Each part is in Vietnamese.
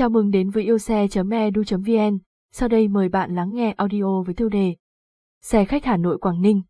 Chào mừng đến với yêu xe.edu.vn, sau đây mời bạn lắng nghe audio với tiêu đề Xe khách Hà Nội Quảng Ninh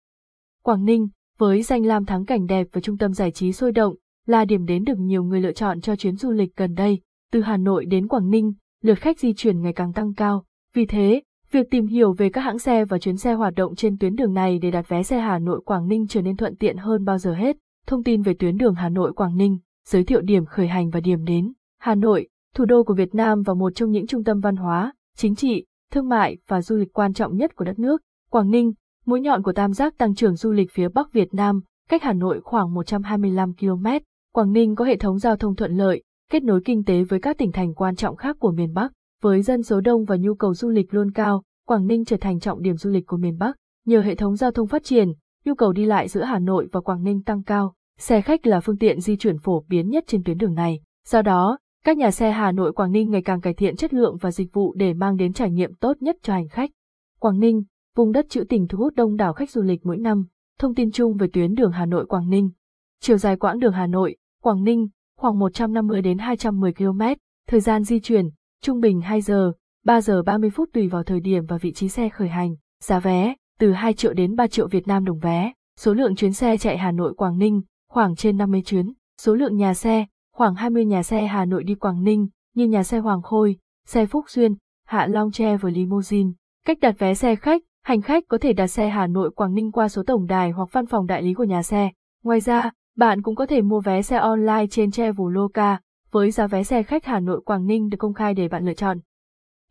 Quảng Ninh, với danh lam thắng cảnh đẹp và trung tâm giải trí sôi động, là điểm đến được nhiều người lựa chọn cho chuyến du lịch gần đây. Từ Hà Nội đến Quảng Ninh, lượt khách di chuyển ngày càng tăng cao. Vì thế, việc tìm hiểu về các hãng xe và chuyến xe hoạt động trên tuyến đường này để đặt vé xe Hà Nội Quảng Ninh trở nên thuận tiện hơn bao giờ hết. Thông tin về tuyến đường Hà Nội Quảng Ninh, giới thiệu điểm khởi hành và điểm đến. Hà Nội, thủ đô của Việt Nam và một trong những trung tâm văn hóa, chính trị, thương mại và du lịch quan trọng nhất của đất nước. Quảng Ninh, mũi nhọn của tam giác tăng trưởng du lịch phía Bắc Việt Nam, cách Hà Nội khoảng 125 km. Quảng Ninh có hệ thống giao thông thuận lợi, kết nối kinh tế với các tỉnh thành quan trọng khác của miền Bắc. Với dân số đông và nhu cầu du lịch luôn cao, Quảng Ninh trở thành trọng điểm du lịch của miền Bắc. Nhờ hệ thống giao thông phát triển, nhu cầu đi lại giữa Hà Nội và Quảng Ninh tăng cao. Xe khách là phương tiện di chuyển phổ biến nhất trên tuyến đường này. Do đó, các nhà xe Hà Nội Quảng Ninh ngày càng cải thiện chất lượng và dịch vụ để mang đến trải nghiệm tốt nhất cho hành khách. Quảng Ninh, vùng đất trữ tình thu hút đông đảo khách du lịch mỗi năm. Thông tin chung về tuyến đường Hà Nội Quảng Ninh. Chiều dài quãng đường Hà Nội, Quảng Ninh khoảng 150 đến 210 km, thời gian di chuyển trung bình 2 giờ, 3 giờ 30 phút tùy vào thời điểm và vị trí xe khởi hành. Giá vé từ 2 triệu đến 3 triệu Việt Nam đồng vé. Số lượng chuyến xe chạy Hà Nội Quảng Ninh khoảng trên 50 chuyến. Số lượng nhà xe khoảng 20 nhà xe Hà Nội đi Quảng Ninh, như nhà xe Hoàng Khôi, xe Phúc Xuyên, Hạ Long Tre và Limousine. Cách đặt vé xe khách, hành khách có thể đặt xe Hà Nội Quảng Ninh qua số tổng đài hoặc văn phòng đại lý của nhà xe. Ngoài ra, bạn cũng có thể mua vé xe online trên Traveloka, với giá vé xe khách Hà Nội Quảng Ninh được công khai để bạn lựa chọn.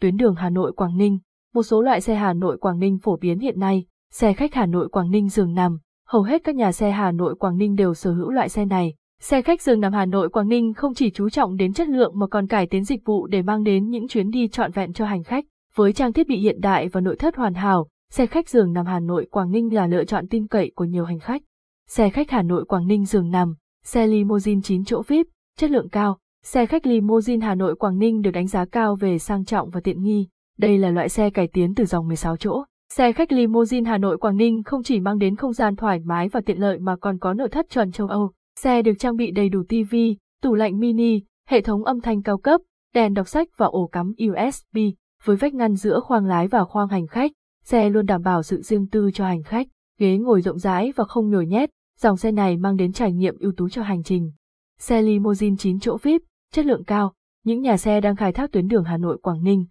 Tuyến đường Hà Nội Quảng Ninh Một số loại xe Hà Nội Quảng Ninh phổ biến hiện nay, xe khách Hà Nội Quảng Ninh giường nằm, hầu hết các nhà xe Hà Nội Quảng Ninh đều sở hữu loại xe này. Xe khách giường nằm Hà Nội Quảng Ninh không chỉ chú trọng đến chất lượng mà còn cải tiến dịch vụ để mang đến những chuyến đi trọn vẹn cho hành khách. Với trang thiết bị hiện đại và nội thất hoàn hảo, xe khách giường nằm Hà Nội Quảng Ninh là lựa chọn tin cậy của nhiều hành khách. Xe khách Hà Nội Quảng Ninh giường nằm, xe limousine 9 chỗ VIP, chất lượng cao. Xe khách limousine Hà Nội Quảng Ninh được đánh giá cao về sang trọng và tiện nghi. Đây là loại xe cải tiến từ dòng 16 chỗ. Xe khách limousine Hà Nội Quảng Ninh không chỉ mang đến không gian thoải mái và tiện lợi mà còn có nội thất chuẩn châu Âu. Xe được trang bị đầy đủ TV, tủ lạnh mini, hệ thống âm thanh cao cấp, đèn đọc sách và ổ cắm USB, với vách ngăn giữa khoang lái và khoang hành khách. Xe luôn đảm bảo sự riêng tư cho hành khách, ghế ngồi rộng rãi và không nhồi nhét, dòng xe này mang đến trải nghiệm ưu tú cho hành trình. Xe limousine 9 chỗ VIP, chất lượng cao, những nhà xe đang khai thác tuyến đường Hà Nội Quảng Ninh.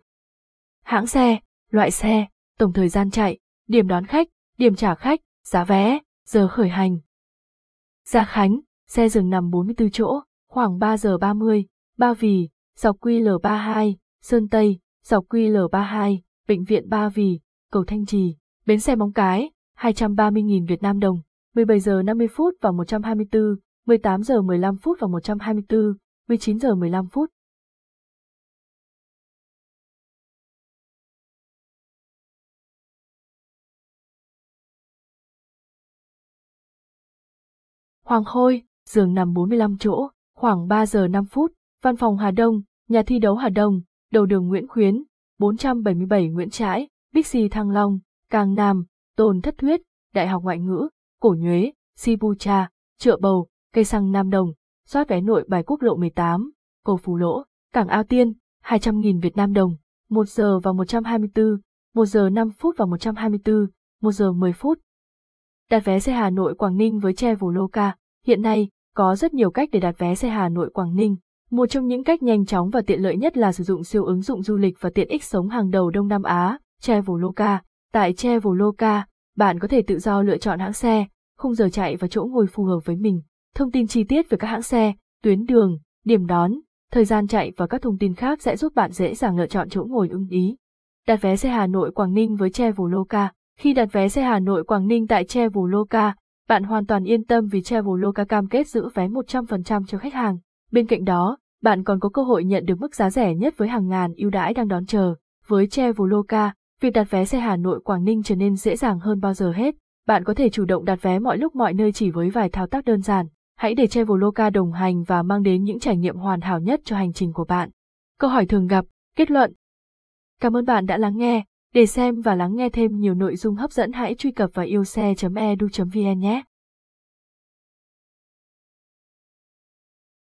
Hãng xe, loại xe, tổng thời gian chạy, điểm đón khách, điểm trả khách, giá vé, giờ khởi hành. Gia Khánh, xe dừng nằm 44 chỗ, khoảng 3 giờ 30, Ba Vì, dọc QL32, Sơn Tây, dọc QL32, Bệnh viện Ba Vì, cầu Thanh Trì, bến xe Móng Cái, 230.000 Việt Nam đồng, 17 giờ 50 phút và 124, 18 giờ 15 phút và 124, 19 giờ 15 phút. Hoàng Khôi, giường nằm 45 chỗ, khoảng 3 giờ 5 phút, văn phòng Hà Đông, nhà thi đấu Hà Đông, đầu đường Nguyễn Khuyến, 477 Nguyễn Trãi, Bixi Thăng Long, Càng Nam, Tôn Thất Thuyết, Đại học Ngoại ngữ, Cổ Nhuế, Sibu Cha, Chợ Bầu, Cây Xăng Nam Đồng, soát vé nội bài quốc lộ 18, Cầu Phú Lỗ, Cảng Ao Tiên, 200.000 Việt Nam đồng, 1 giờ và 124, 1 giờ 5 phút và 124, 1 giờ 10 phút. Đặt vé xe Hà Nội Quảng Ninh với Che Vù Lô Ca, hiện nay, có rất nhiều cách để đặt vé xe Hà Nội Quảng Ninh. Một trong những cách nhanh chóng và tiện lợi nhất là sử dụng siêu ứng dụng du lịch và tiện ích sống hàng đầu Đông Nam Á, Traveloka. Tại Traveloka, bạn có thể tự do lựa chọn hãng xe, khung giờ chạy và chỗ ngồi phù hợp với mình. Thông tin chi tiết về các hãng xe, tuyến đường, điểm đón, thời gian chạy và các thông tin khác sẽ giúp bạn dễ dàng lựa chọn chỗ ngồi ưng ý. Đặt vé xe Hà Nội Quảng Ninh với Traveloka Khi đặt vé xe Hà Nội Quảng Ninh tại Traveloka, bạn hoàn toàn yên tâm vì Traveloka cam kết giữ vé 100% cho khách hàng. Bên cạnh đó, bạn còn có cơ hội nhận được mức giá rẻ nhất với hàng ngàn ưu đãi đang đón chờ. Với Traveloka, việc đặt vé xe Hà Nội Quảng Ninh trở nên dễ dàng hơn bao giờ hết. Bạn có thể chủ động đặt vé mọi lúc mọi nơi chỉ với vài thao tác đơn giản. Hãy để Traveloka đồng hành và mang đến những trải nghiệm hoàn hảo nhất cho hành trình của bạn. Câu hỏi thường gặp, kết luận. Cảm ơn bạn đã lắng nghe. Để xem và lắng nghe thêm nhiều nội dung hấp dẫn, hãy truy cập vào yêu xe.edu.vn nhé.